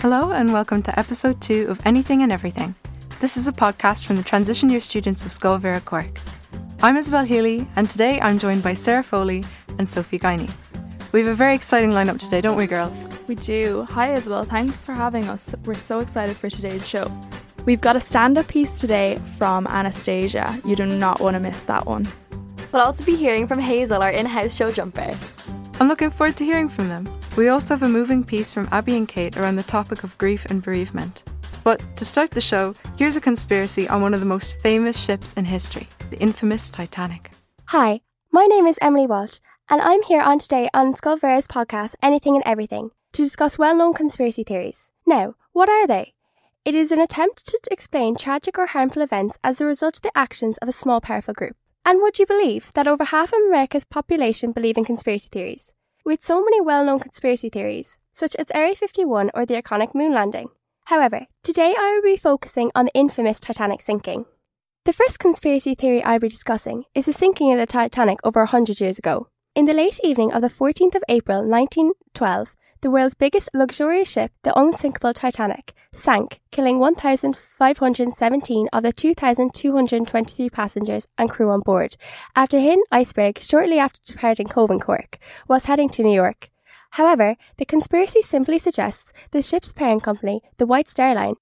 Hello, and welcome to episode two of Anything and Everything. This is a podcast from the transition year students of Scoil Mhuire Cork. I'm Isabel Healy, and today I'm joined by Sarah Foley and Sophie Guiney. We have a very exciting lineup today, don't we, girls? We do. Hi, Isabel. Thanks for having us. We're so excited for today's show. We've got a stand up piece today from Anastasia. You do not want to miss that one. We'll also be hearing from Hazel, our in house show jumper. I'm looking forward to hearing from them. We also have a moving piece from Abby and Kate around the topic of grief and bereavement. But to start the show, here's a conspiracy on one of the most famous ships in history, the infamous Titanic. Hi, my name is Emily Walsh, and I'm here on today on Mhuire's podcast, Anything and Everything, to discuss well known conspiracy theories. Now, what are they? It is an attempt to explain tragic or harmful events as a result of the actions of a small, powerful group. And would you believe that over half of America's population believe in conspiracy theories? With so many well known conspiracy theories, such as Area 51 or the iconic moon landing. However, today I will be focusing on the infamous Titanic sinking. The first conspiracy theory I'll be discussing is the sinking of the Titanic over 100 years ago. In the late evening of the 14th of April 1912, the world's biggest luxurious ship, the unsinkable Titanic, sank, killing 1,517 of the 2,223 passengers and crew on board, after hitting iceberg shortly after departing Cork, whilst heading to New York. However, the conspiracy simply suggests the ship's parent company, the White Star Line,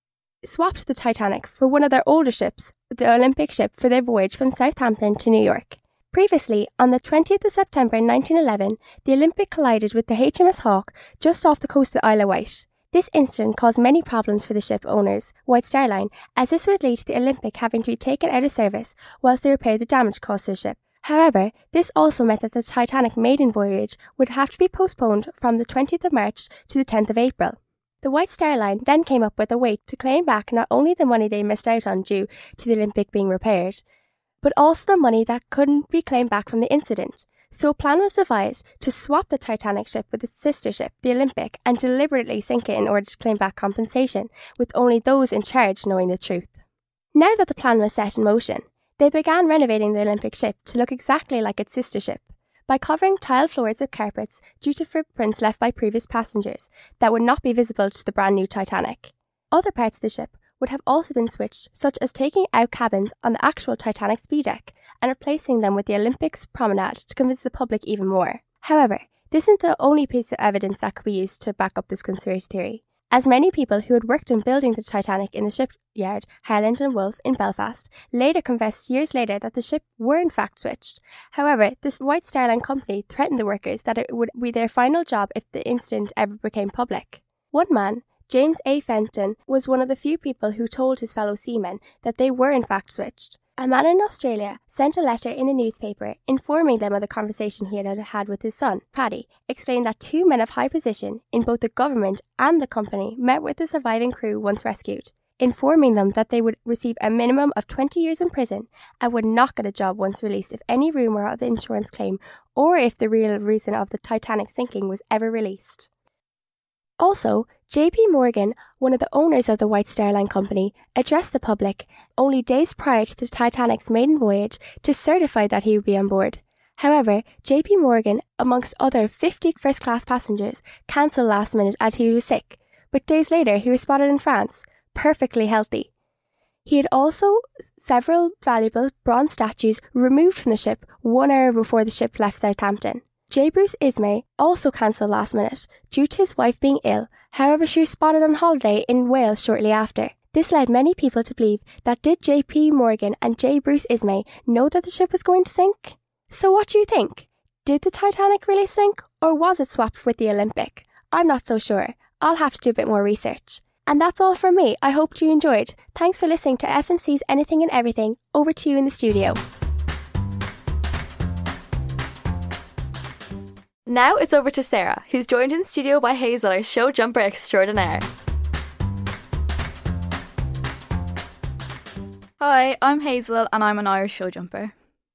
swapped the Titanic for one of their older ships, the Olympic ship, for their voyage from Southampton to New York. Previously, on the 20th of September 1911, the Olympic collided with the HMS Hawke just off the coast of Isle of Wight. This incident caused many problems for the ship owners, White Star Line, as this would lead to the Olympic having to be taken out of service whilst they repaired the damage caused to the ship. However, this also meant that the Titanic maiden voyage would have to be postponed from the 20th of March to the 10th of April. The White Star Line then came up with a way to claim back not only the money they missed out on due to the Olympic being repaired, but also the money that couldn't be claimed back from the incident. So a plan was devised to swap the Titanic ship with its sister ship, the Olympic, and deliberately sink it in order to claim back compensation, with only those in charge knowing the truth. Now that the plan was set in motion, they began renovating the Olympic ship to look exactly like its sister ship by covering tile floors with carpets due to footprints left by previous passengers that would not be visible to the brand new Titanic. Other parts of the ship would have also been switched, such as taking out cabins on the actual Titanic's B deck and replacing them with the Olympics promenade to convince the public even more. However, this isn't the only piece of evidence that could be used to back up this conspiracy theory, as many people who had worked in building the Titanic in the shipyard Harland and Wolff in Belfast later confessed years later that the ship were in fact switched. However, this White Star Line company threatened the workers that it would be their final job if the incident ever became public. One man, James A. Fenton was one of the few people who told his fellow seamen that they were in fact switched. A man in Australia sent a letter in the newspaper informing them of the conversation he had had with his son, Paddy, explaining that two men of high position in both the government and the company met with the surviving crew once rescued, informing them that they would receive a minimum of 20 years in prison and would not get a job once released if any rumour of the insurance claim or if the real reason of the Titanic sinking was ever released. Also, JP Morgan, one of the owners of the White Star Line company, addressed the public only days prior to the Titanic's maiden voyage to certify that he would be on board. However, JP Morgan, amongst other 50 first class passengers, cancelled last minute as he was sick, but days later he was spotted in France, perfectly healthy. He had also several valuable bronze statues removed from the ship one hour before the ship left Southampton. J. Bruce Ismay also cancelled last minute due to his wife being ill. However, she was spotted on holiday in Wales shortly after. This led many people to believe that did J.P. Morgan and J. Bruce Ismay know that the ship was going to sink? So what do you think? Did the Titanic really sink or was it swapped with the Olympic? I'm not so sure. I'll have to do a bit more research. And that's all from me. I hope you enjoyed. Thanks for listening to SMC's Anything and Everything. Over to you in the studio. Now it's over to Sarah, who's joined in studio by Hazel, our show jumper extraordinaire. Hi, I'm Hazel and I'm an Irish show jumper.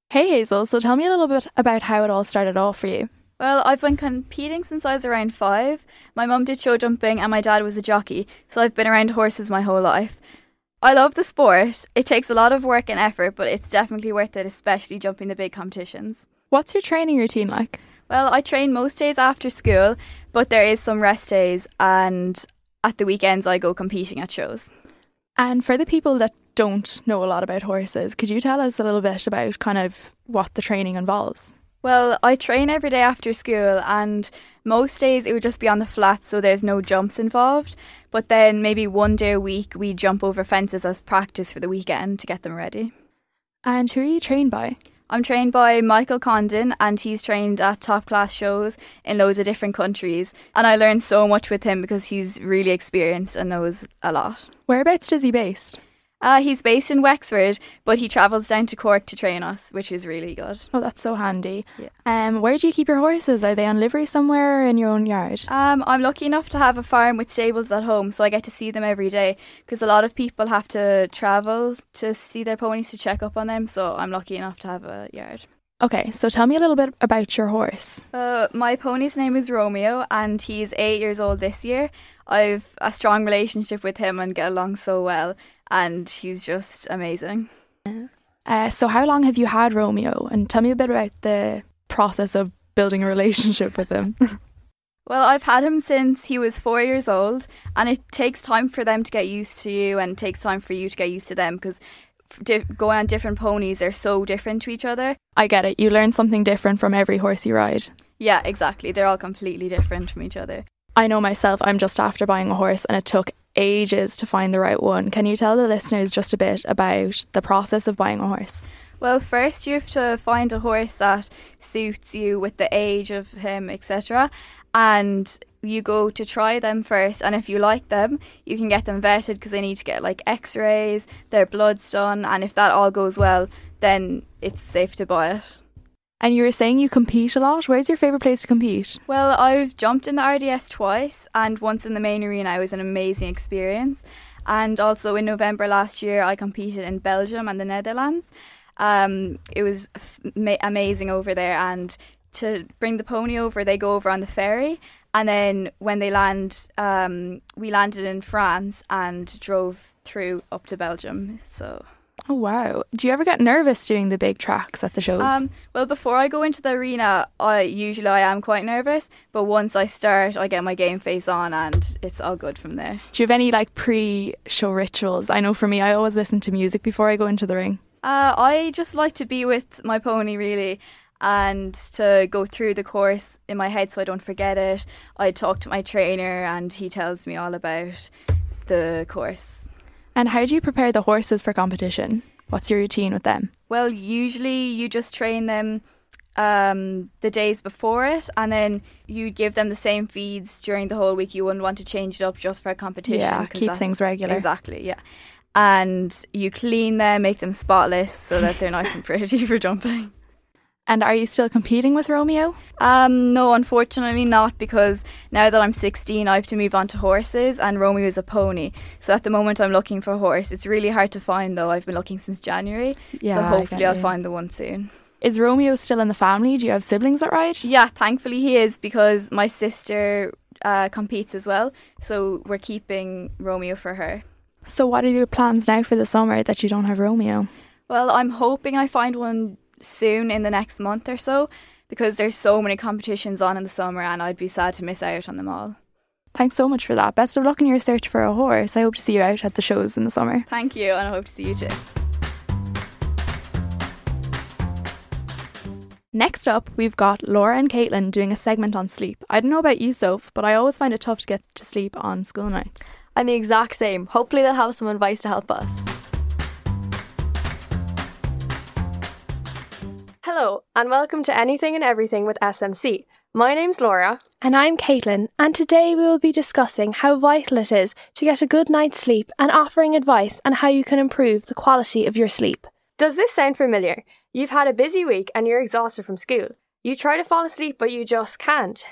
Hey Hazel, so tell me a little bit about how it all started off for you. Well, I've been competing since I was around five. My mum did show jumping and my dad was a jockey, so I've been around horses my whole life. I love the sport. It takes a lot of work and effort, but it's definitely worth it, especially jumping the big competitions. What's your training routine like? Well, I train most days after school, but there is some rest days and at the weekends I go competing at shows. And for the people that don't know a lot about horses, could you tell us a little bit about kind of what the training involves? Well, I train every day after school, and most days it would just be on the flat, so there's no jumps involved. But then maybe one day a week we jump over fences as practice for the weekend to get them ready. And who are you trained by? I'm trained by Michael Condon, and he's trained at top class shows in loads of different countries. And I learned so much with him because he's really experienced and knows a lot. Whereabouts is he based? Uh, he's based in Wexford, but he travels down to Cork to train us, which is really good. Oh, that's so handy. Yeah. Um, where do you keep your horses? Are they on livery somewhere or in your own yard? Um, I'm lucky enough to have a farm with stables at home, so I get to see them every day. Because a lot of people have to travel to see their ponies to check up on them, so I'm lucky enough to have a yard. Okay, so tell me a little bit about your horse. Uh, my pony's name is Romeo, and he's eight years old this year. I've a strong relationship with him and get along so well, and he's just amazing. Uh, so, how long have you had Romeo? And tell me a bit about the process of building a relationship with him. Well, I've had him since he was four years old, and it takes time for them to get used to you, and takes time for you to get used to them because di- going on different ponies are so different to each other. I get it. You learn something different from every horse you ride. Yeah, exactly. They're all completely different from each other. I know myself, I'm just after buying a horse, and it took ages to find the right one. Can you tell the listeners just a bit about the process of buying a horse? Well, first you have to find a horse that suits you with the age of him, etc. And you go to try them first, and if you like them, you can get them vetted because they need to get like x rays, their blood's done, and if that all goes well, then it's safe to buy it. And you were saying you compete a lot. Where's your favourite place to compete? Well, I've jumped in the RDS twice, and once in the main arena. It was an amazing experience. And also in November last year, I competed in Belgium and the Netherlands. Um, it was f- amazing over there, and to bring the pony over, they go over on the ferry, and then when they land, um, we landed in France and drove through up to Belgium. So. Oh wow! Do you ever get nervous doing the big tracks at the shows? Um, well, before I go into the arena, I usually I am quite nervous, but once I start, I get my game face on, and it's all good from there. Do you have any like pre-show rituals? I know for me, I always listen to music before I go into the ring. Uh, I just like to be with my pony really, and to go through the course in my head so I don't forget it. I talk to my trainer, and he tells me all about the course. And how do you prepare the horses for competition? What's your routine with them? Well, usually you just train them um, the days before it, and then you give them the same feeds during the whole week. You wouldn't want to change it up just for a competition. Yeah, keep that- things regular. Exactly, yeah. And you clean them, make them spotless so that they're nice and pretty for jumping. And are you still competing with Romeo? Um, no, unfortunately not, because now that I'm 16, I have to move on to horses, and Romeo is a pony. So at the moment, I'm looking for a horse. It's really hard to find, though. I've been looking since January. Yeah, so hopefully, I'll find the one soon. Is Romeo still in the family? Do you have siblings that ride? Yeah, thankfully he is because my sister uh, competes as well. So we're keeping Romeo for her. So what are your plans now for the summer that you don't have Romeo? Well, I'm hoping I find one soon in the next month or so because there's so many competitions on in the summer and I'd be sad to miss out on them all. Thanks so much for that. Best of luck in your search for a horse. I hope to see you out at the shows in the summer. Thank you and I hope to see you too. Next up, we've got Laura and Caitlin doing a segment on sleep. I don't know about you, Soph, but I always find it tough to get to sleep on school nights. I'm the exact same. Hopefully, they'll have some advice to help us. Hello, and welcome to Anything and Everything with SMC. My name's Laura. And I'm Caitlin, and today we will be discussing how vital it is to get a good night's sleep and offering advice on how you can improve the quality of your sleep. Does this sound familiar? You've had a busy week and you're exhausted from school. You try to fall asleep, but you just can't.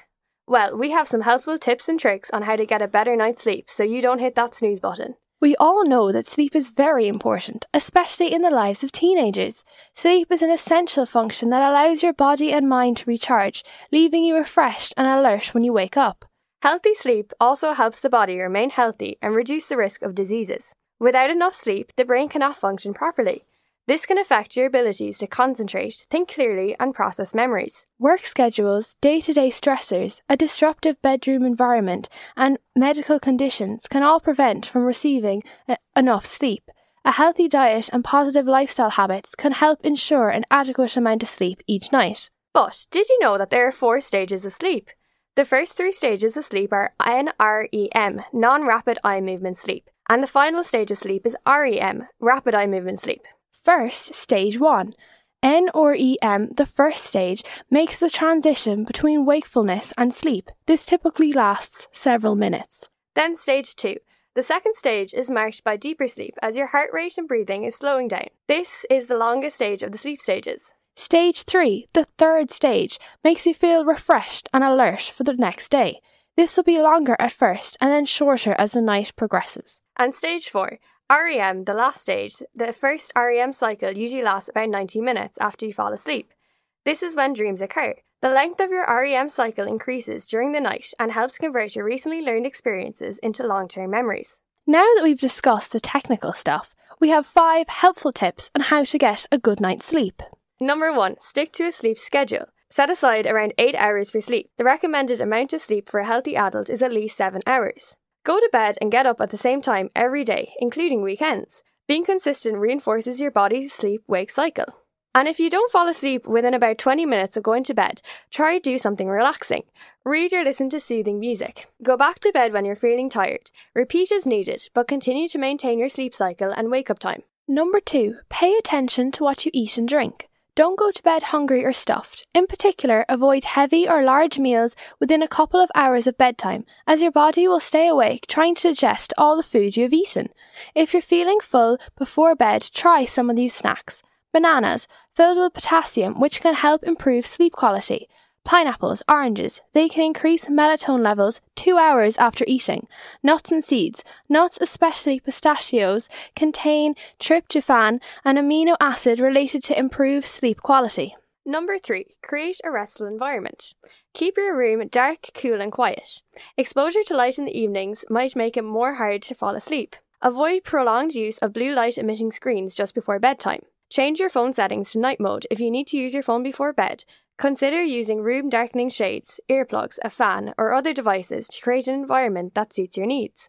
Well, we have some helpful tips and tricks on how to get a better night's sleep so you don't hit that snooze button. We all know that sleep is very important, especially in the lives of teenagers. Sleep is an essential function that allows your body and mind to recharge, leaving you refreshed and alert when you wake up. Healthy sleep also helps the body remain healthy and reduce the risk of diseases. Without enough sleep, the brain cannot function properly. This can affect your abilities to concentrate, think clearly, and process memories. Work schedules, day to day stressors, a disruptive bedroom environment, and medical conditions can all prevent from receiving a- enough sleep. A healthy diet and positive lifestyle habits can help ensure an adequate amount of sleep each night. But did you know that there are four stages of sleep? The first three stages of sleep are NREM, non rapid eye movement sleep, and the final stage of sleep is REM, rapid eye movement sleep. First, stage 1. NREM, the first stage, makes the transition between wakefulness and sleep. This typically lasts several minutes. Then, stage 2. The second stage is marked by deeper sleep as your heart rate and breathing is slowing down. This is the longest stage of the sleep stages. Stage 3, the third stage, makes you feel refreshed and alert for the next day. This will be longer at first and then shorter as the night progresses. And stage 4, REM, the last stage, the first REM cycle usually lasts about 90 minutes after you fall asleep. This is when dreams occur. The length of your REM cycle increases during the night and helps convert your recently learned experiences into long term memories. Now that we've discussed the technical stuff, we have five helpful tips on how to get a good night's sleep. Number one, stick to a sleep schedule. Set aside around 8 hours for sleep. The recommended amount of sleep for a healthy adult is at least 7 hours. Go to bed and get up at the same time every day, including weekends. Being consistent reinforces your body's sleep wake cycle. And if you don't fall asleep within about 20 minutes of going to bed, try do something relaxing. Read or listen to soothing music. Go back to bed when you're feeling tired. Repeat as needed, but continue to maintain your sleep cycle and wake up time. Number two, pay attention to what you eat and drink. Don't go to bed hungry or stuffed. In particular, avoid heavy or large meals within a couple of hours of bedtime, as your body will stay awake trying to digest all the food you have eaten. If you're feeling full before bed, try some of these snacks. Bananas, filled with potassium, which can help improve sleep quality. Pineapples, oranges, they can increase melatonin levels two hours after eating. Nuts and seeds, nuts, especially pistachios, contain tryptophan, an amino acid related to improved sleep quality. Number three, create a restful environment. Keep your room dark, cool, and quiet. Exposure to light in the evenings might make it more hard to fall asleep. Avoid prolonged use of blue light emitting screens just before bedtime. Change your phone settings to night mode if you need to use your phone before bed. Consider using room darkening shades, earplugs, a fan, or other devices to create an environment that suits your needs.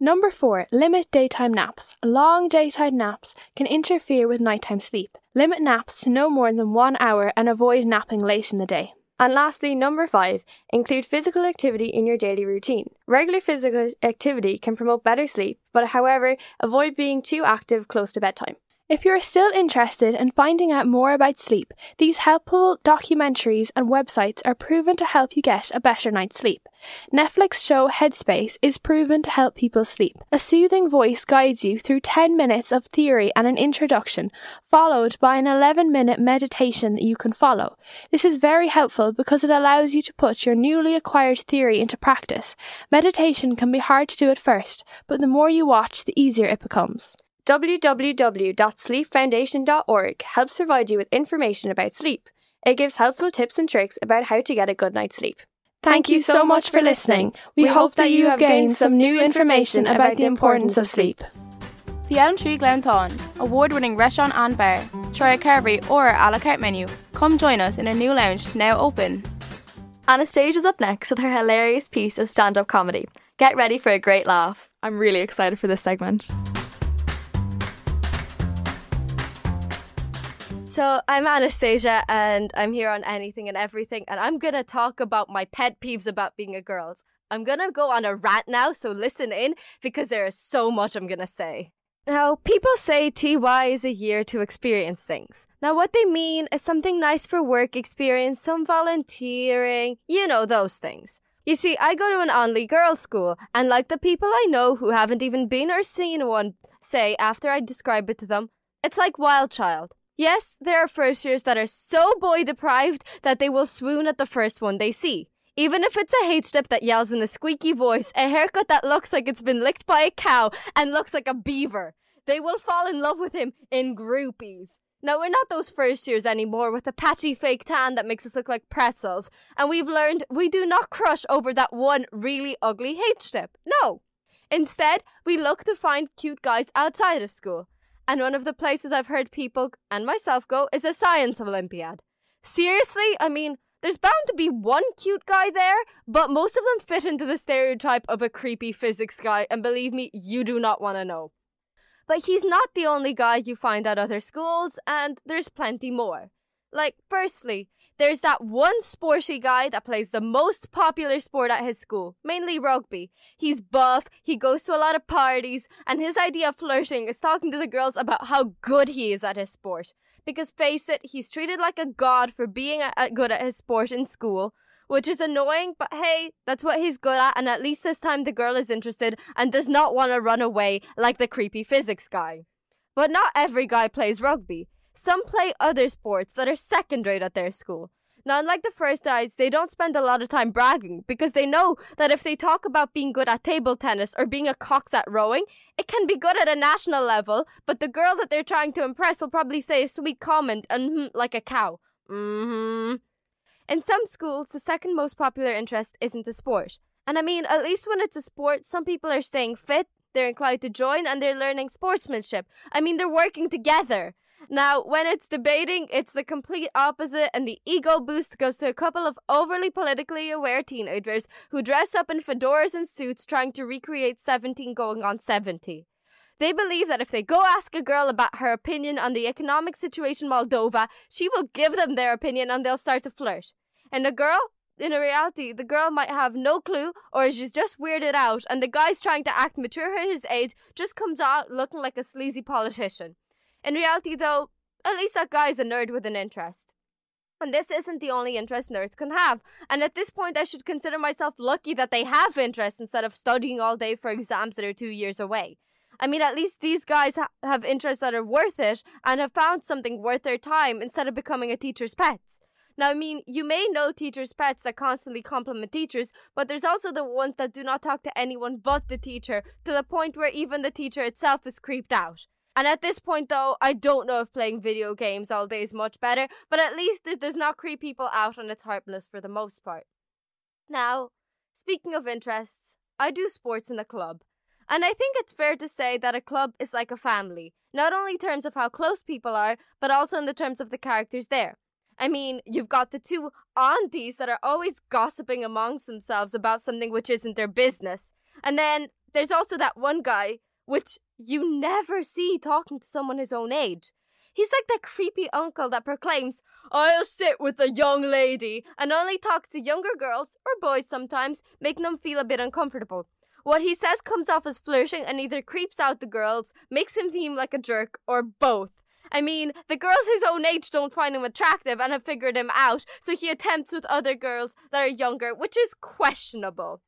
Number four, limit daytime naps. Long daytime naps can interfere with nighttime sleep. Limit naps to no more than one hour and avoid napping late in the day. And lastly, number five, include physical activity in your daily routine. Regular physical activity can promote better sleep, but however, avoid being too active close to bedtime. If you are still interested in finding out more about sleep, these helpful documentaries and websites are proven to help you get a better night's sleep. Netflix show Headspace is proven to help people sleep. A soothing voice guides you through 10 minutes of theory and an introduction, followed by an 11 minute meditation that you can follow. This is very helpful because it allows you to put your newly acquired theory into practice. Meditation can be hard to do at first, but the more you watch, the easier it becomes www.sleepfoundation.org helps provide you with information about sleep. It gives helpful tips and tricks about how to get a good night's sleep. Thank you so much for listening. We hope that you have gained some new information about the importance of sleep. The Elm Tree Glounthaune, award winning restaurant and bar. Try a carvery or a la carte menu. Come join us in a new lounge now open. Anastasia is up next with her hilarious piece of stand up comedy. Get ready for a great laugh. I'm really excited for this segment. So, I'm Anastasia and I'm here on Anything and Everything, and I'm gonna talk about my pet peeves about being a girl. I'm gonna go on a rant now, so listen in because there is so much I'm gonna say. Now, people say TY is a year to experience things. Now, what they mean is something nice for work experience, some volunteering, you know, those things. You see, I go to an only girls' school, and like the people I know who haven't even been or seen one say after I describe it to them, it's like Wild Child. Yes, there are first years that are so boy deprived that they will swoon at the first one they see. Even if it's a H step that yells in a squeaky voice, a haircut that looks like it's been licked by a cow and looks like a beaver, they will fall in love with him in groupies. Now, we're not those first years anymore with a patchy fake tan that makes us look like pretzels, and we've learned we do not crush over that one really ugly H step. No. Instead, we look to find cute guys outside of school. And one of the places I've heard people and myself go is a science Olympiad. Seriously? I mean, there's bound to be one cute guy there, but most of them fit into the stereotype of a creepy physics guy, and believe me, you do not want to know. But he's not the only guy you find at other schools, and there's plenty more. Like, firstly, there's that one sporty guy that plays the most popular sport at his school, mainly rugby. He's buff, he goes to a lot of parties, and his idea of flirting is talking to the girls about how good he is at his sport. Because face it, he's treated like a god for being a- a good at his sport in school, which is annoying, but hey, that's what he's good at, and at least this time the girl is interested and does not want to run away like the creepy physics guy. But not every guy plays rugby. Some play other sports that are second rate at their school. Now, unlike the first guys, they don't spend a lot of time bragging because they know that if they talk about being good at table tennis or being a cox at rowing, it can be good at a national level, but the girl that they're trying to impress will probably say a sweet comment and mm, like a cow. Mm-hmm. In some schools, the second most popular interest isn't a sport. And I mean, at least when it's a sport, some people are staying fit, they're inclined to join, and they're learning sportsmanship. I mean, they're working together. Now, when it's debating, it's the complete opposite, and the ego boost goes to a couple of overly politically aware teenagers who dress up in fedoras and suits trying to recreate 17 going on 70. They believe that if they go ask a girl about her opinion on the economic situation in Moldova, she will give them their opinion and they'll start to flirt. And the girl, in reality, the girl might have no clue or she's just weirded out, and the guy's trying to act mature at his age just comes out looking like a sleazy politician. In reality, though, at least that guy's a nerd with an interest. And this isn't the only interest nerds can have. And at this point, I should consider myself lucky that they have interest instead of studying all day for exams that are two years away. I mean, at least these guys ha- have interests that are worth it and have found something worth their time instead of becoming a teacher's pets. Now, I mean, you may know teachers' pets that constantly compliment teachers, but there's also the ones that do not talk to anyone but the teacher to the point where even the teacher itself is creeped out. And at this point, though, I don't know if playing video games all day is much better, but at least it does not creep people out and it's harmless for the most part. Now, speaking of interests, I do sports in a club. And I think it's fair to say that a club is like a family, not only in terms of how close people are, but also in the terms of the characters there. I mean, you've got the two aunties that are always gossiping amongst themselves about something which isn't their business. And then there's also that one guy, which you never see talking to someone his own age. He's like that creepy uncle that proclaims, I'll sit with a young lady, and only talks to younger girls, or boys sometimes, making them feel a bit uncomfortable. What he says comes off as flirting and either creeps out the girls, makes him seem like a jerk, or both. I mean, the girls his own age don't find him attractive and have figured him out, so he attempts with other girls that are younger, which is questionable.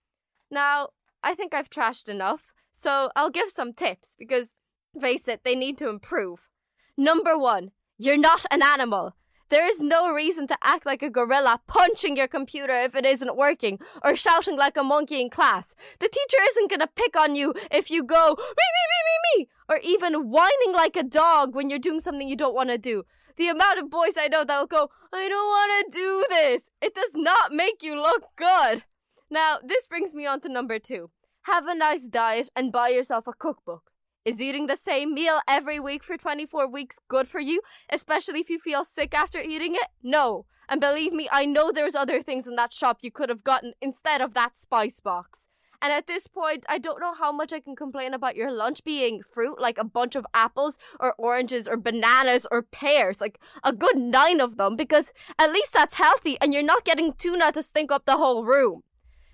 Now, I think I've trashed enough, so I'll give some tips because, face it, they need to improve. Number one, you're not an animal. There is no reason to act like a gorilla punching your computer if it isn't working or shouting like a monkey in class. The teacher isn't gonna pick on you if you go me me me me me or even whining like a dog when you're doing something you don't want to do. The amount of boys I know that will go, I don't want to do this. It does not make you look good. Now, this brings me on to number two. Have a nice diet and buy yourself a cookbook. Is eating the same meal every week for 24 weeks good for you, especially if you feel sick after eating it? No. And believe me, I know there's other things in that shop you could have gotten instead of that spice box. And at this point, I don't know how much I can complain about your lunch being fruit, like a bunch of apples or oranges or bananas or pears, like a good nine of them, because at least that's healthy and you're not getting tuna to stink up the whole room.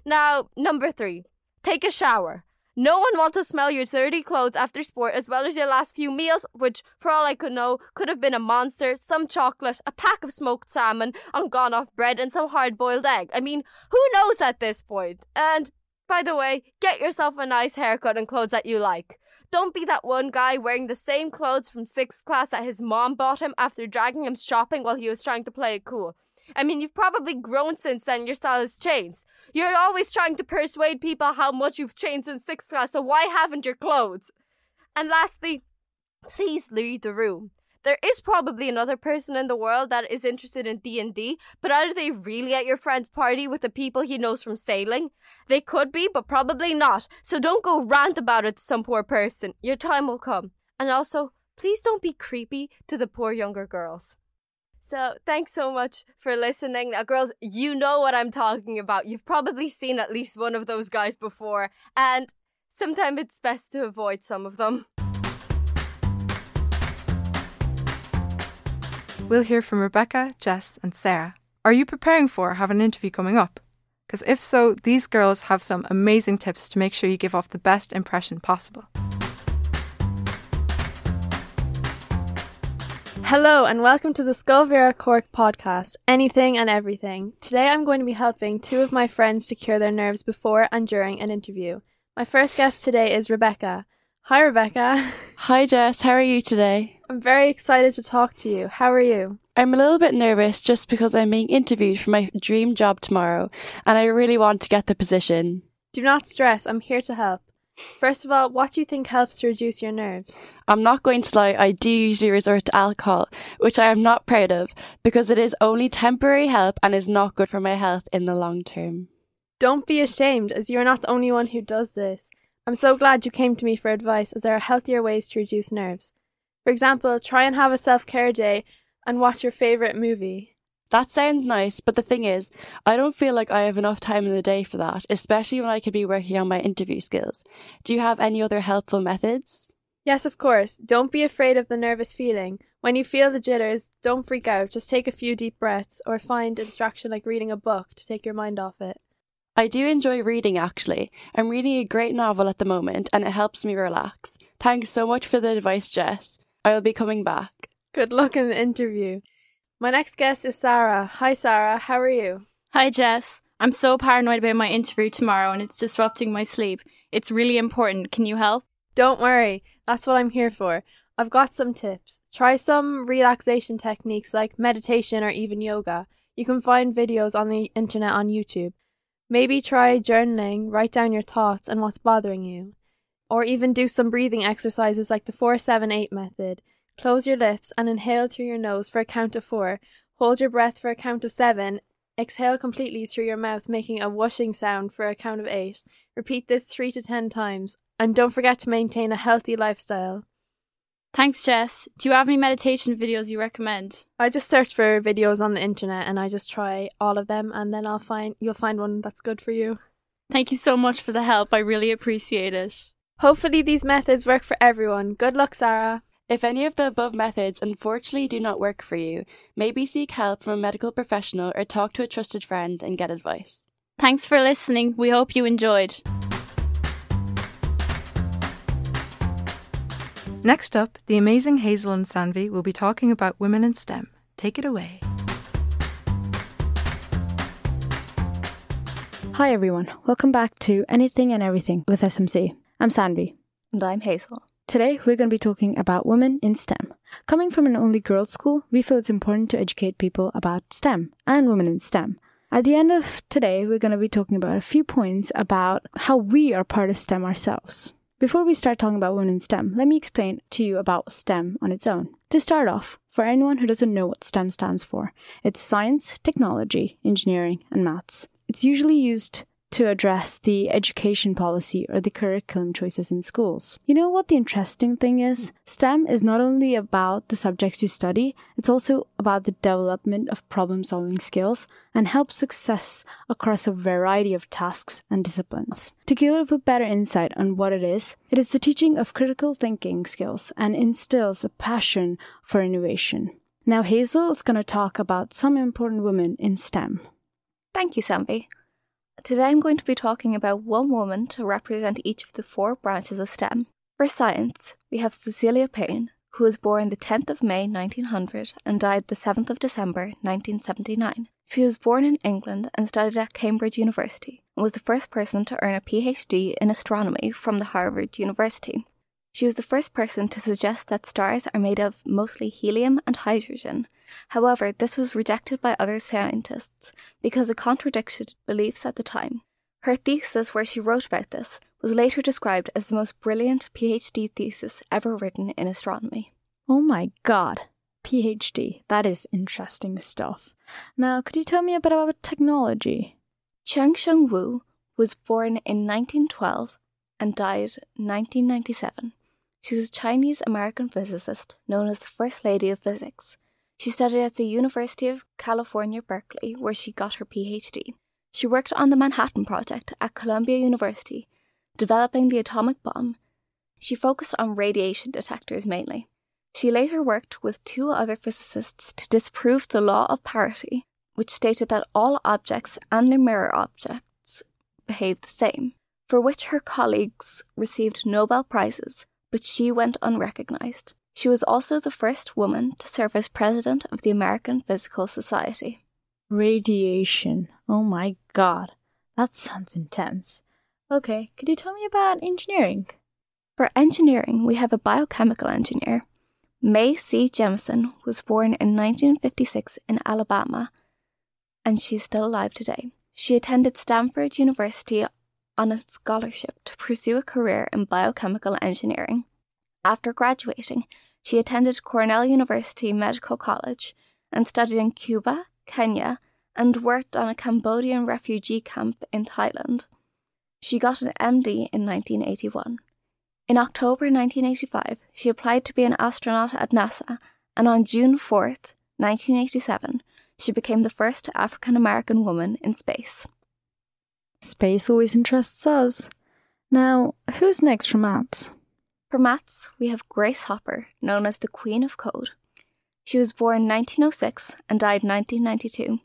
Now, number three, take a shower. No one wants to smell your dirty clothes after sport as well as your last few meals, which, for all I could know, could have been a monster, some chocolate, a pack of smoked salmon, on gone off bread, and some hard boiled egg. I mean, who knows at this point? And, by the way, get yourself a nice haircut and clothes that you like. Don't be that one guy wearing the same clothes from sixth class that his mom bought him after dragging him shopping while he was trying to play it cool. I mean, you've probably grown since then. Your style has changed. You're always trying to persuade people how much you've changed in sixth class, so why haven't your clothes? And lastly, please leave the room. There is probably another person in the world that is interested in D&D, but are they really at your friend's party with the people he knows from sailing? They could be, but probably not. So don't go rant about it to some poor person. Your time will come. And also, please don't be creepy to the poor younger girls. So, thanks so much for listening. Now, girls, you know what I'm talking about. You've probably seen at least one of those guys before, and sometimes it's best to avoid some of them. We'll hear from Rebecca, Jess, and Sarah. Are you preparing for or have an interview coming up? Because if so, these girls have some amazing tips to make sure you give off the best impression possible. Hello and welcome to the Scoil Mhuire Cork podcast, Anything and Everything. Today I'm going to be helping two of my friends to cure their nerves before and during an interview. My first guest today is Rebecca. Hi, Rebecca. Hi, Jess. How are you today? I'm very excited to talk to you. How are you? I'm a little bit nervous just because I'm being interviewed for my dream job tomorrow and I really want to get the position. Do not stress, I'm here to help. First of all, what do you think helps to reduce your nerves? I'm not going to lie, I do usually resort to alcohol, which I am not proud of because it is only temporary help and is not good for my health in the long term. Don't be ashamed, as you're not the only one who does this. I'm so glad you came to me for advice, as there are healthier ways to reduce nerves. For example, try and have a self care day and watch your favourite movie. That sounds nice, but the thing is, I don't feel like I have enough time in the day for that, especially when I could be working on my interview skills. Do you have any other helpful methods? Yes, of course. Don't be afraid of the nervous feeling. When you feel the jitters, don't freak out. Just take a few deep breaths or find a distraction like reading a book to take your mind off it. I do enjoy reading actually. I'm reading a great novel at the moment and it helps me relax. Thanks so much for the advice, Jess. I will be coming back. Good luck in the interview. My next guest is Sarah. Hi, Sarah. How are you? Hi, Jess. I'm so paranoid about my interview tomorrow and it's disrupting my sleep. It's really important. Can you help? Don't worry. That's what I'm here for. I've got some tips. Try some relaxation techniques like meditation or even yoga. You can find videos on the internet on YouTube. Maybe try journaling, write down your thoughts and what's bothering you. Or even do some breathing exercises like the 478 method. Close your lips and inhale through your nose for a count of four. Hold your breath for a count of seven. Exhale completely through your mouth, making a whooshing sound for a count of eight. Repeat this three to ten times. And don't forget to maintain a healthy lifestyle. Thanks, Jess. Do you have any meditation videos you recommend? I just search for videos on the internet and I just try all of them and then I'll find you'll find one that's good for you. Thank you so much for the help. I really appreciate it. Hopefully these methods work for everyone. Good luck, Sarah. If any of the above methods unfortunately do not work for you, maybe seek help from a medical professional or talk to a trusted friend and get advice. Thanks for listening. We hope you enjoyed. Next up, the amazing Hazel and Sanvi will be talking about women in STEM. Take it away. Hi everyone, welcome back to Anything and Everything with SMC. I'm Sanvi. And I'm Hazel. Today we're going to be talking about women in STEM. Coming from an only girls' school, we feel it's important to educate people about STEM and women in STEM. At the end of today, we're going to be talking about a few points about how we are part of STEM ourselves. Before we start talking about women in STEM, let me explain to you about STEM on its own. To start off, for anyone who doesn't know what STEM stands for, it's science, technology, engineering, and maths. It's usually used to address the education policy or the curriculum choices in schools. You know what the interesting thing is? STEM is not only about the subjects you study, it's also about the development of problem solving skills and helps success across a variety of tasks and disciplines. To give a better insight on what it is, it is the teaching of critical thinking skills and instills a passion for innovation. Now, Hazel is going to talk about some important women in STEM. Thank you, Sanvi. Today I'm going to be talking about one woman to represent each of the four branches of STEM. For science, we have Cecilia Payne, who was born the 10th of May 1900 and died the 7th of December 1979. She was born in England and studied at Cambridge University and was the first person to earn a PhD in astronomy from the Harvard University. She was the first person to suggest that stars are made of mostly helium and hydrogen. However, this was rejected by other scientists because it contradicted beliefs at the time. Her thesis, where she wrote about this, was later described as the most brilliant PhD thesis ever written in astronomy. Oh my god, PhD. That is interesting stuff. Now, could you tell me a bit about technology? Chien-Shiung Wu was born in 1912 and died 1997. She was a Chinese American physicist known as the First Lady of Physics. She studied at the University of California, Berkeley, where she got her PhD. She worked on the Manhattan Project at Columbia University, developing the atomic bomb. She focused on radiation detectors mainly. She later worked with two other physicists to disprove the law of parity, which stated that all objects and their mirror objects behave the same, for which her colleagues received Nobel Prizes, but she went unrecognized. She was also the first woman to serve as president of the American Physical Society. Radiation. Oh my god. That sounds intense. Okay, could you tell me about engineering? For engineering, we have a biochemical engineer. Mae C. Jemison was born in 1956 in Alabama, and she is still alive today. She attended Stanford University on a scholarship to pursue a career in biochemical engineering. After graduating, she attended Cornell University Medical College and studied in Cuba, Kenya, and worked on a Cambodian refugee camp in Thailand. She got an MD in 1981. In October 1985, she applied to be an astronaut at NASA, and on June 4th, 1987, she became the first African American woman in space. Space always interests us. Now, who's next from maths? For maths, we have Grace Hopper, known as the Queen of Code. She was born 1906 and died 1992.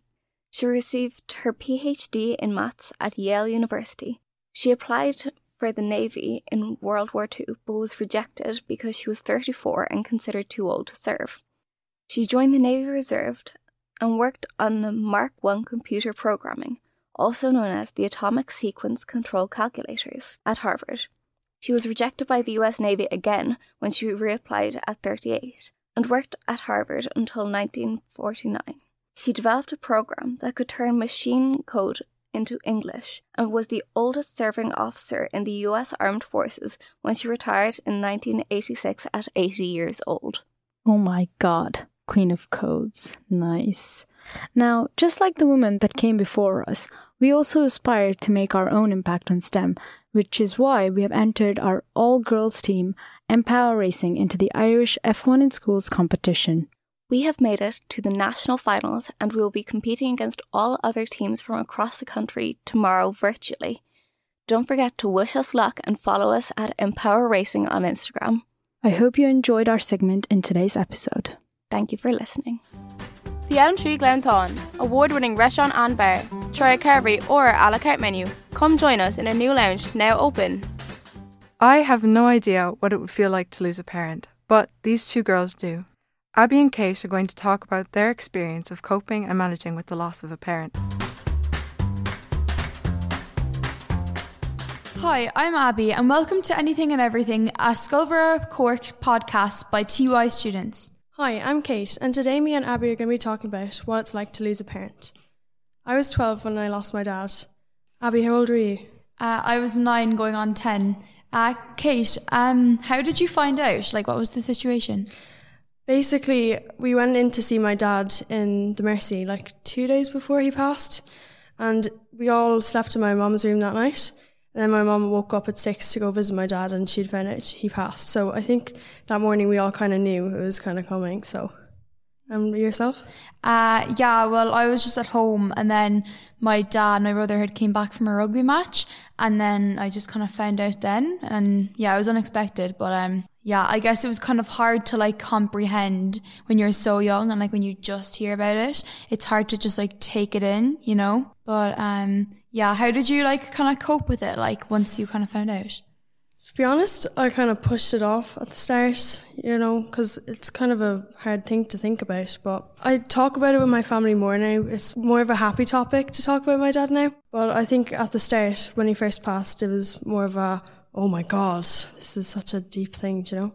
She received her PhD in maths at Yale University. She applied for the Navy in World War II but was rejected because she was 34 and considered too old to serve. She joined the Navy Reserve and worked on the Mark I computer programming, also known as the Automatic Sequence Control Calculators, at Harvard. She was rejected by the US Navy again when she reapplied at 38 and worked at Harvard until 1949. She developed a program that could turn machine code into English and was the oldest serving officer in the US Armed Forces when she retired in 1986 at 80 years old. Oh my god, Queen of Codes. Nice. Now, just like the women that came before us, we also aspire to make our own impact on STEM, which is why we have entered our all girls team, Empower Racing, into the Irish F1 in Schools competition. We have made it to the national finals and we will be competing against all other teams from across the country tomorrow virtually. Don't forget to wish us luck and follow us at Empower Racing on Instagram. I hope you enjoyed our segment in today's episode. Thank you for listening. The Elm Tree Glounthaune, award winning restaurant and bar. Try a carvery or a la carte menu. Come join us in a new lounge now open. I have no idea what it would feel like to lose a parent, but these two girls do. Abby and Kate are going to talk about their experience of coping and managing with the loss of a parent. Hi, I'm Abby, and welcome to Anything and Everything, a Scoil Mhuire Cork podcast by TY students. Hi, I'm Kate, and today me and Abby are going to be talking about what it's like to lose a parent. I was 12 when I lost my dad. Abby, how old were you? Uh, I was nine, going on 10. Uh, Kate, um, how did you find out? Like, what was the situation? Basically, we went in to see my dad in the Mercy like two days before he passed, and we all slept in my mum's room that night. And then my mum woke up at six to go visit my dad, and she'd found out he passed. So I think that morning we all kind of knew it was kind of coming. So, um, yourself? Uh, yeah, well, I was just at home, and then my dad and my brother had came back from a rugby match, and then I just kind of found out then, and yeah, it was unexpected, but um, yeah, I guess it was kind of hard to like comprehend when you're so young and like when you just hear about it, it's hard to just like take it in, you know? But um yeah, how did you like kind of cope with it like once you kind of found out? To be honest, I kind of pushed it off at the start, you know, because it's kind of a hard thing to think about. But I talk about it with my family more now. It's more of a happy topic to talk about my dad now. But I think at the start, when he first passed, it was more of a oh my god, this is such a deep thing, you know?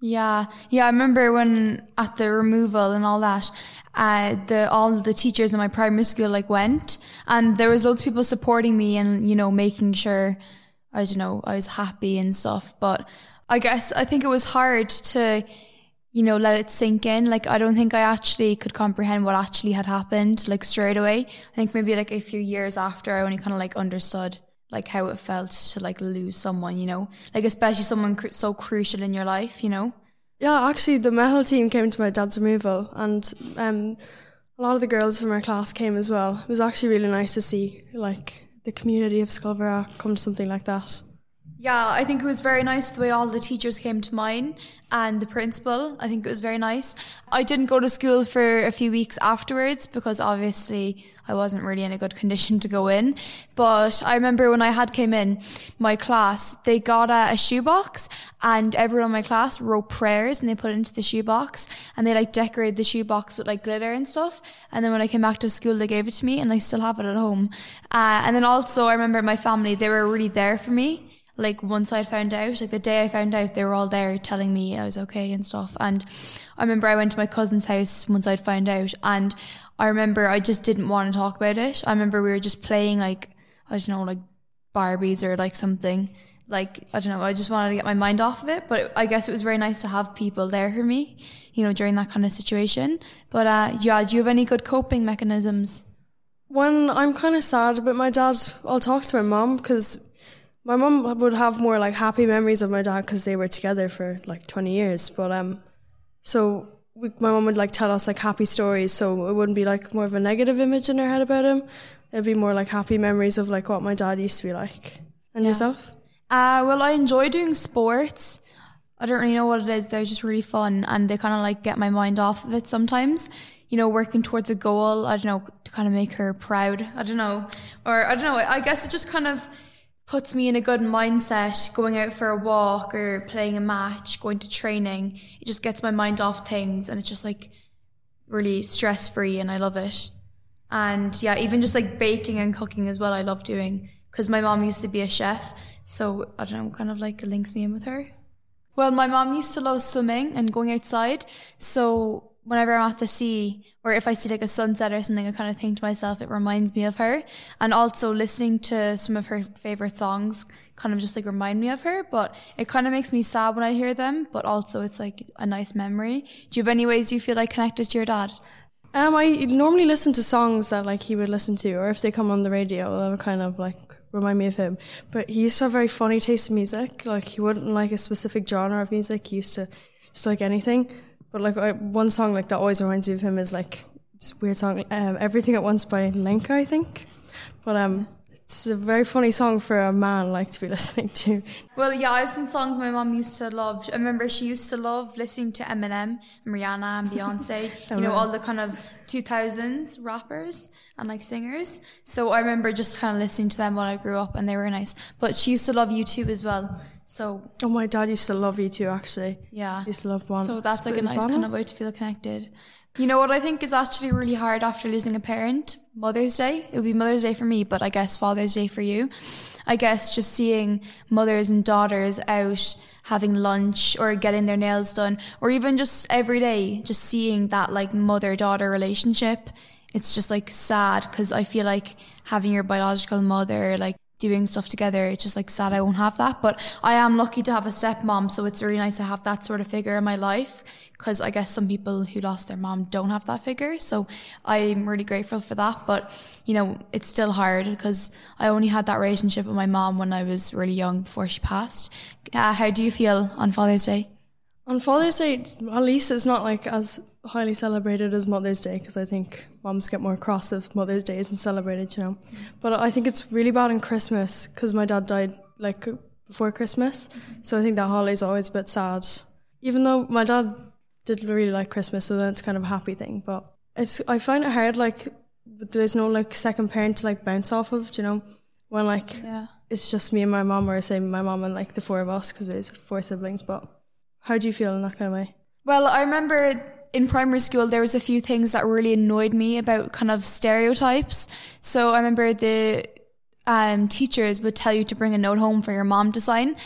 Yeah, yeah. I remember when at the removal and all that, uh, the all the teachers in my primary school like went, and there was loads of people supporting me and you know making sure, I don't know, I was happy and stuff. But I guess I think it was hard to, you know, let it sink in. Like I don't think I actually could comprehend what actually had happened like straight away. I think maybe like a few years after I only kind of like understood. like how it felt to like lose someone, you know, like especially someone cr- so crucial in your life, you know. Yeah, actually, the metal team came to my dad's removal, and um, a lot of the girls from our class came as well. It was actually really nice to see like the community of Scoil Mhuire come to something like that. Yeah, I think it was very nice the way all the teachers came to mine and the principal. I think it was very nice. I didn't go to school for a few weeks afterwards because obviously I wasn't really in a good condition to go in. But I remember when I had came in, my class, they got a, a shoebox and everyone in my class wrote prayers and they put it into the shoebox and they like decorated the shoebox with like glitter and stuff. And then when I came back to school, they gave it to me and I still have it at home. Uh, and then also I remember my family, they were really there for me like once I found out, like the day I found out, they were all there telling me I was okay and stuff. And I remember I went to my cousin's house once I'd found out, and I remember I just didn't want to talk about it. I remember we were just playing like I don't know, like Barbies or like something. Like I don't know, I just wanted to get my mind off of it. But I guess it was very nice to have people there for me, you know, during that kind of situation. But uh, yeah, do you have any good coping mechanisms? When I'm kind of sad about my dad, I'll talk to my mom because my mom would have more like happy memories of my dad because they were together for like 20 years. But um, so we, my mom would like tell us like happy stories, so it wouldn't be like more of a negative image in her head about him. It'd be more like happy memories of like what my dad used to be like. And Yeah. yourself? Uh, well, I enjoy doing sports. I don't really know what it is. They're just really fun and they kind of like get my mind off of it sometimes. You know, working towards a goal, I don't know, to kind of make her proud. I don't know. Or I don't know, I guess it just kind of puts me in a good mindset going out for a walk or playing a match, going to training. It just gets my mind off things and it's just like really stress free and I love it. And yeah, even just like baking and cooking as well, I love doing because my mom used to be a chef. So I don't know, kind of like links me in with her. Well, my mom used to love swimming and going outside. So whenever I'm at the sea or if I see like a sunset or something, I kind of think to myself, it reminds me of her. And also listening to some of her favorite songs kind of just like remind me of her. But it kind of makes me sad when I hear them, but also it's like a nice memory. Do you have any ways you feel like connected to your dad? Um, I normally listen to songs that like he would listen to, or if they come on the radio, that would kind of like remind me of him. But he used to have very funny taste in music. Like he wouldn't like a specific genre of music. He used to just like anything. But like I, one song like that always reminds me of him is like weird song, um, "Everything at Once" by Lenka, I think. But um, it's a very funny song for a man like to be listening to. Well, yeah, I have some songs my mom used to love. I remember she used to love listening to Eminem and Rihanna and Beyonce, you know, all the kind of 2000s rappers and like singers. So I remember just kind of listening to them while I grew up and they were nice. But she used to love U2 as well. So Oh, my dad used to love U2. Actually, yeah. he used to love one. So that's like a nice kind of way to feel connected. You know what I think is actually really hard after losing a parent? Mother's Day. It would be Mother's Day for me, but I guess Father's Day for you. I guess just seeing mothers and daughters out having lunch or getting their nails done, or even just every day, just seeing that like mother daughter relationship. It's just like sad because I feel like having your biological mother, like doing stuff together. It's just like sad I won't have that. But I am lucky to have a stepmom, so it's really nice to have that sort of figure in my life. Because I guess some people who lost their mom don't have that figure, so I'm really grateful for that. But you know, it's still hard because I only had that relationship with my mom when I was really young before she passed. Uh, how do you feel on Father's Day? On Father's Day, at least it's not like as highly celebrated as Mother's Day because I think moms get more cross if Mother's Day isn't celebrated, you know. But I think it's really bad on Christmas because my dad died like before Christmas, so I think that holiday's always a bit sad. Even though my dad did really like Christmas, so then it's kind of a happy thing. But it's I find it hard like there's no like second parent to like bounce off of, you know, when like Yeah. it's just me and my mom, or say my mom and like the four of us because there's four siblings. But how do you feel in that kind of way? Well, I remember in primary school there was a few things that really annoyed me about kind of stereotypes. So I remember the um, teachers would tell you to bring a note home for your mom to sign.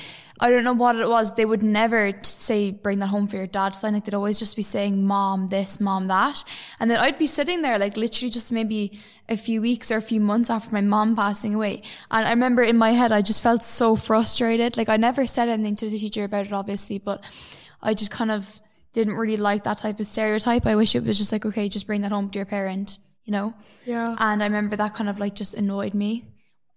I don't know what it was. They would never say bring that home for your dad to sign. Like they'd always just be saying mom this, mom that, and then I'd be sitting there like literally just maybe a few weeks or a few months after my mom passing away. And I remember in my head I just felt so frustrated. Like I never said anything to the teacher about it, obviously, but I just kind of didn't really like that type of stereotype. I wish it was just like, okay, just bring that home to your parent, you know? Yeah. And I remember that kind of like just annoyed me.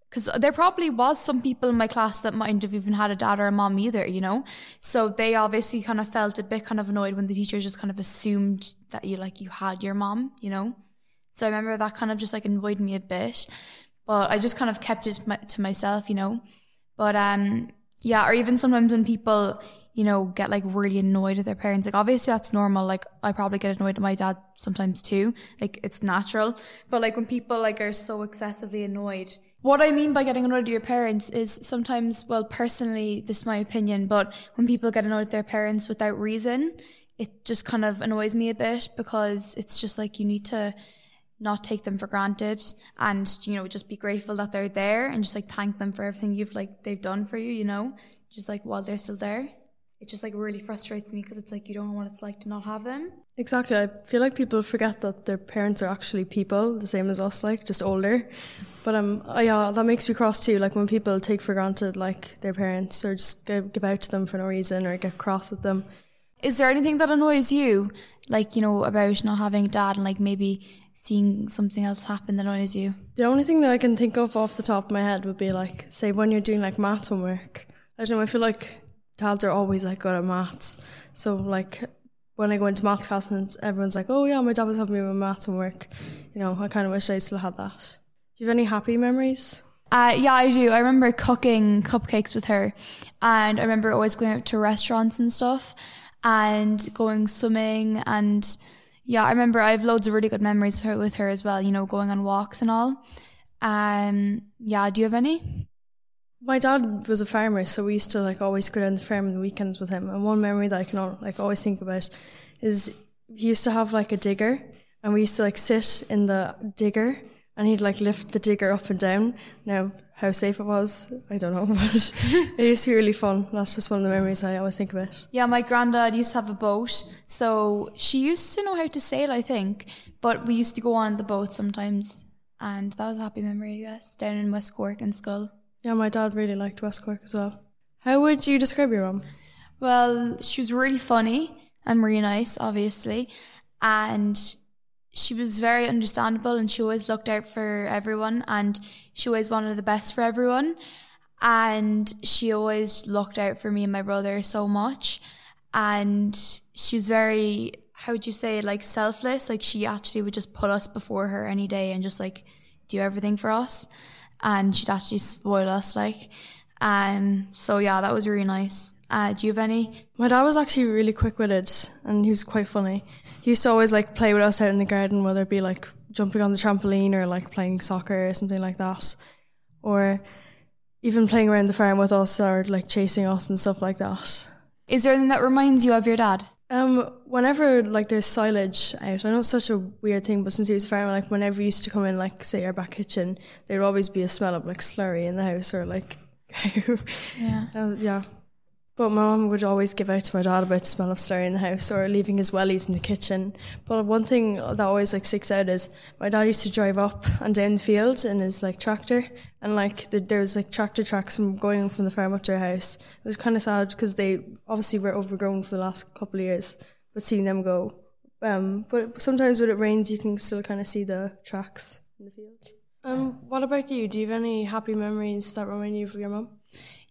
because there probably was some people in my class that mightn't have even had a dad or a mom either, you know. So they obviously kind of felt a bit kind of annoyed when the teacher just kind of assumed that you like you had your mom, you know. So I remember that kind of just like annoyed me a bit, but I just kind of kept it to myself, you know. But um, yeah, or even sometimes when people you know, get like really annoyed at their parents. Like obviously that's normal. Like I probably get annoyed at my dad sometimes too. Like it's natural. But like when people like are so excessively annoyed. What I mean by getting annoyed at your parents is sometimes, well, personally, this is my opinion, but when people get annoyed at their parents without reason, it just kind of annoys me a bit because it's just like you need to not take them for granted and you know just be grateful that they're there and just like thank them for everything you've like they've done for you you know just like while they're still there it just like really frustrates me because it's like you don't know what it's like to not have them. Exactly. I feel like people forget that their parents are actually people, the same as us, like just older. But um, oh, yeah, that makes me cross too. Like when people take for granted like their parents or just give, give out to them for no reason or get cross with them. Is there anything that annoys you, like you know, about not having a dad and like maybe seeing something else happen that annoys you? The only thing that I can think of off the top of my head would be like, say, when you're doing like math homework. I don't know. I feel like dads are always like good at maths. So like when I go into maths class and everyone's like, "Oh yeah, my dad was helping me with maths and work," you know, I kind of wish I still had that. Do you have any happy memories? Uh, yeah, I do. I remember cooking cupcakes with her, and I remember always going out to restaurants and stuff, and going swimming, and yeah, I remember I have loads of really good memories with her, with her as well. You know, going on walks and all. Um, yeah, do you have any? My dad was a farmer, so we used to like always go down the farm on the weekends with him. And one memory that I can like always think about is he used to have like a digger, and we used to like sit in the digger, and he'd like lift the digger up and down. Now, how safe it was, I don't know, but it used to be really fun. That's just one of the memories I always think about. Yeah, my granddad used to have a boat, so she used to know how to sail, I think, but we used to go on the boat sometimes, and that was a happy memory, I guess, down in West Cork and Schull. Yeah, my dad really liked West Cork as well. How would you describe your mum? Well, she was really funny and really nice, obviously. And she was very understandable and she always looked out for everyone and she always wanted the best for everyone. And she always looked out for me and my brother so much. And she was very, how would you say, like selfless. Like she actually would just put us before her any day and just like do everything for us and she'd actually spoil us like um so yeah that was really nice. Uh do you have any? My dad was actually really quick with it and he was quite funny. He used to always like play with us out in the garden whether it be like jumping on the trampoline or like playing soccer or something like that. Or even playing around the farm with us or like chasing us and stuff like that. Is there anything that reminds you of your dad um, whenever like there's silage out, I know it's such a weird thing, but since he was a farmer, like whenever he used to come in, like say our back kitchen, there'd always be a smell of like slurry in the house or like, yeah, uh, yeah. But my mum would always give out to my dad about the smell of slurry in the house or leaving his wellies in the kitchen. But one thing that always like sticks out is my dad used to drive up and down the field in his like tractor, and like the, there was like tractor tracks from going from the farm up to our house. It was kind of sad because they obviously were overgrown for the last couple of years, but seeing them go. Um, but sometimes when it rains, you can still kind of see the tracks in the field. Um, what about you? Do you have any happy memories that remind you of your mum?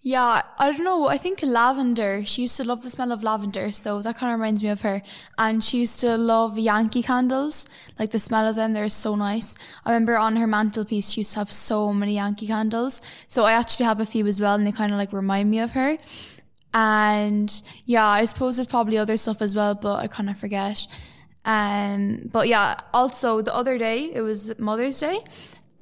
Yeah, I don't know. I think lavender. She used to love the smell of lavender, so that kind of reminds me of her. And she used to love Yankee candles, like the smell of them. They're so nice. I remember on her mantelpiece, she used to have so many Yankee candles. So I actually have a few as well, and they kind of like remind me of her. And yeah, I suppose there's probably other stuff as well, but I kind of forget. Um, but yeah, also the other day, it was Mother's Day,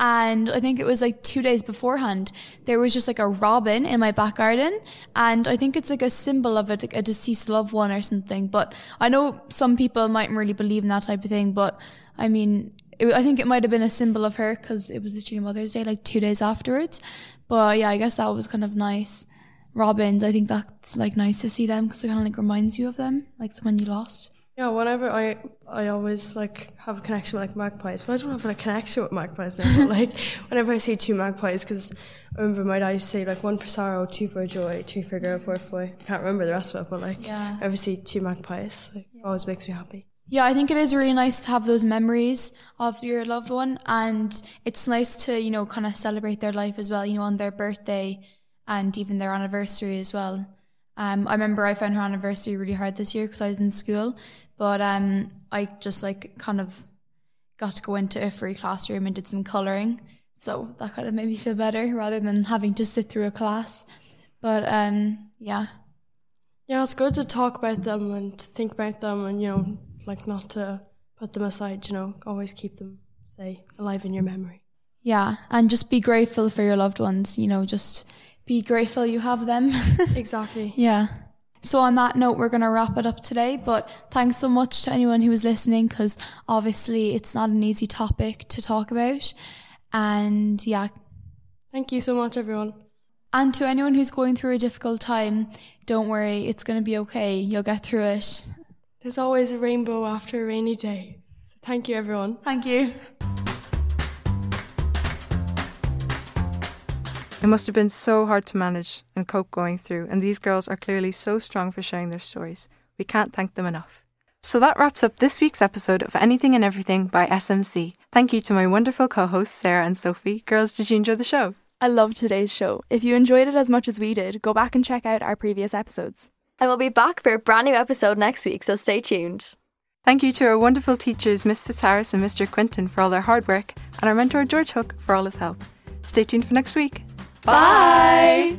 and I think it was like two days beforehand, there was just like a robin in my back garden. And I think it's like a symbol of a, a deceased loved one or something. But I know some people mightn't really believe in that type of thing. But I mean, it, I think it might have been a symbol of her because it was literally Mother's Day, like two days afterwards. But yeah, I guess that was kind of nice. Robins, I think that's like nice to see them because it kind of like reminds you of them, like someone you lost. Yeah, whenever I I always like have a connection with like magpies. Well, I don't have a connection with magpies now, but like whenever I see two magpies, because I remember my dad used to say like one for sorrow, two for joy, three for girl, four for boy. I can't remember the rest of it, but like yeah. I ever see two magpies, like, yeah. always makes me happy. Yeah, I think it is really nice to have those memories of your loved one, and it's nice to, you know, kind of celebrate their life as well, you know, on their birthday and even their anniversary as well. Um, I remember I found her anniversary really hard this year because I was in school, but um, I just like kind of got to go into a free classroom and did some colouring. So that kind of made me feel better rather than having to sit through a class. But um, yeah. Yeah, it's good to talk about them and think about them and, you know, like not to put them aside, you know, always keep them, say, alive in your memory. Yeah, and just be grateful for your loved ones, you know, just be grateful you have them. exactly. Yeah. So, on that note, we're going to wrap it up today. But thanks so much to anyone who was listening because obviously it's not an easy topic to talk about. And yeah. Thank you so much, everyone. And to anyone who's going through a difficult time, don't worry, it's going to be okay. You'll get through it. There's always a rainbow after a rainy day. So, thank you, everyone. Thank you. It must have been so hard to manage and cope going through, and these girls are clearly so strong for sharing their stories. We can't thank them enough. So that wraps up this week's episode of Anything and Everything by SMC. Thank you to my wonderful co hosts, Sarah and Sophie. Girls, did you enjoy the show? I loved today's show. If you enjoyed it as much as we did, go back and check out our previous episodes. And we'll be back for a brand new episode next week, so stay tuned. Thank you to our wonderful teachers, Miss Fitzharris and Mr. Quinton, for all their hard work, and our mentor, George Hook, for all his help. Stay tuned for next week. Bye.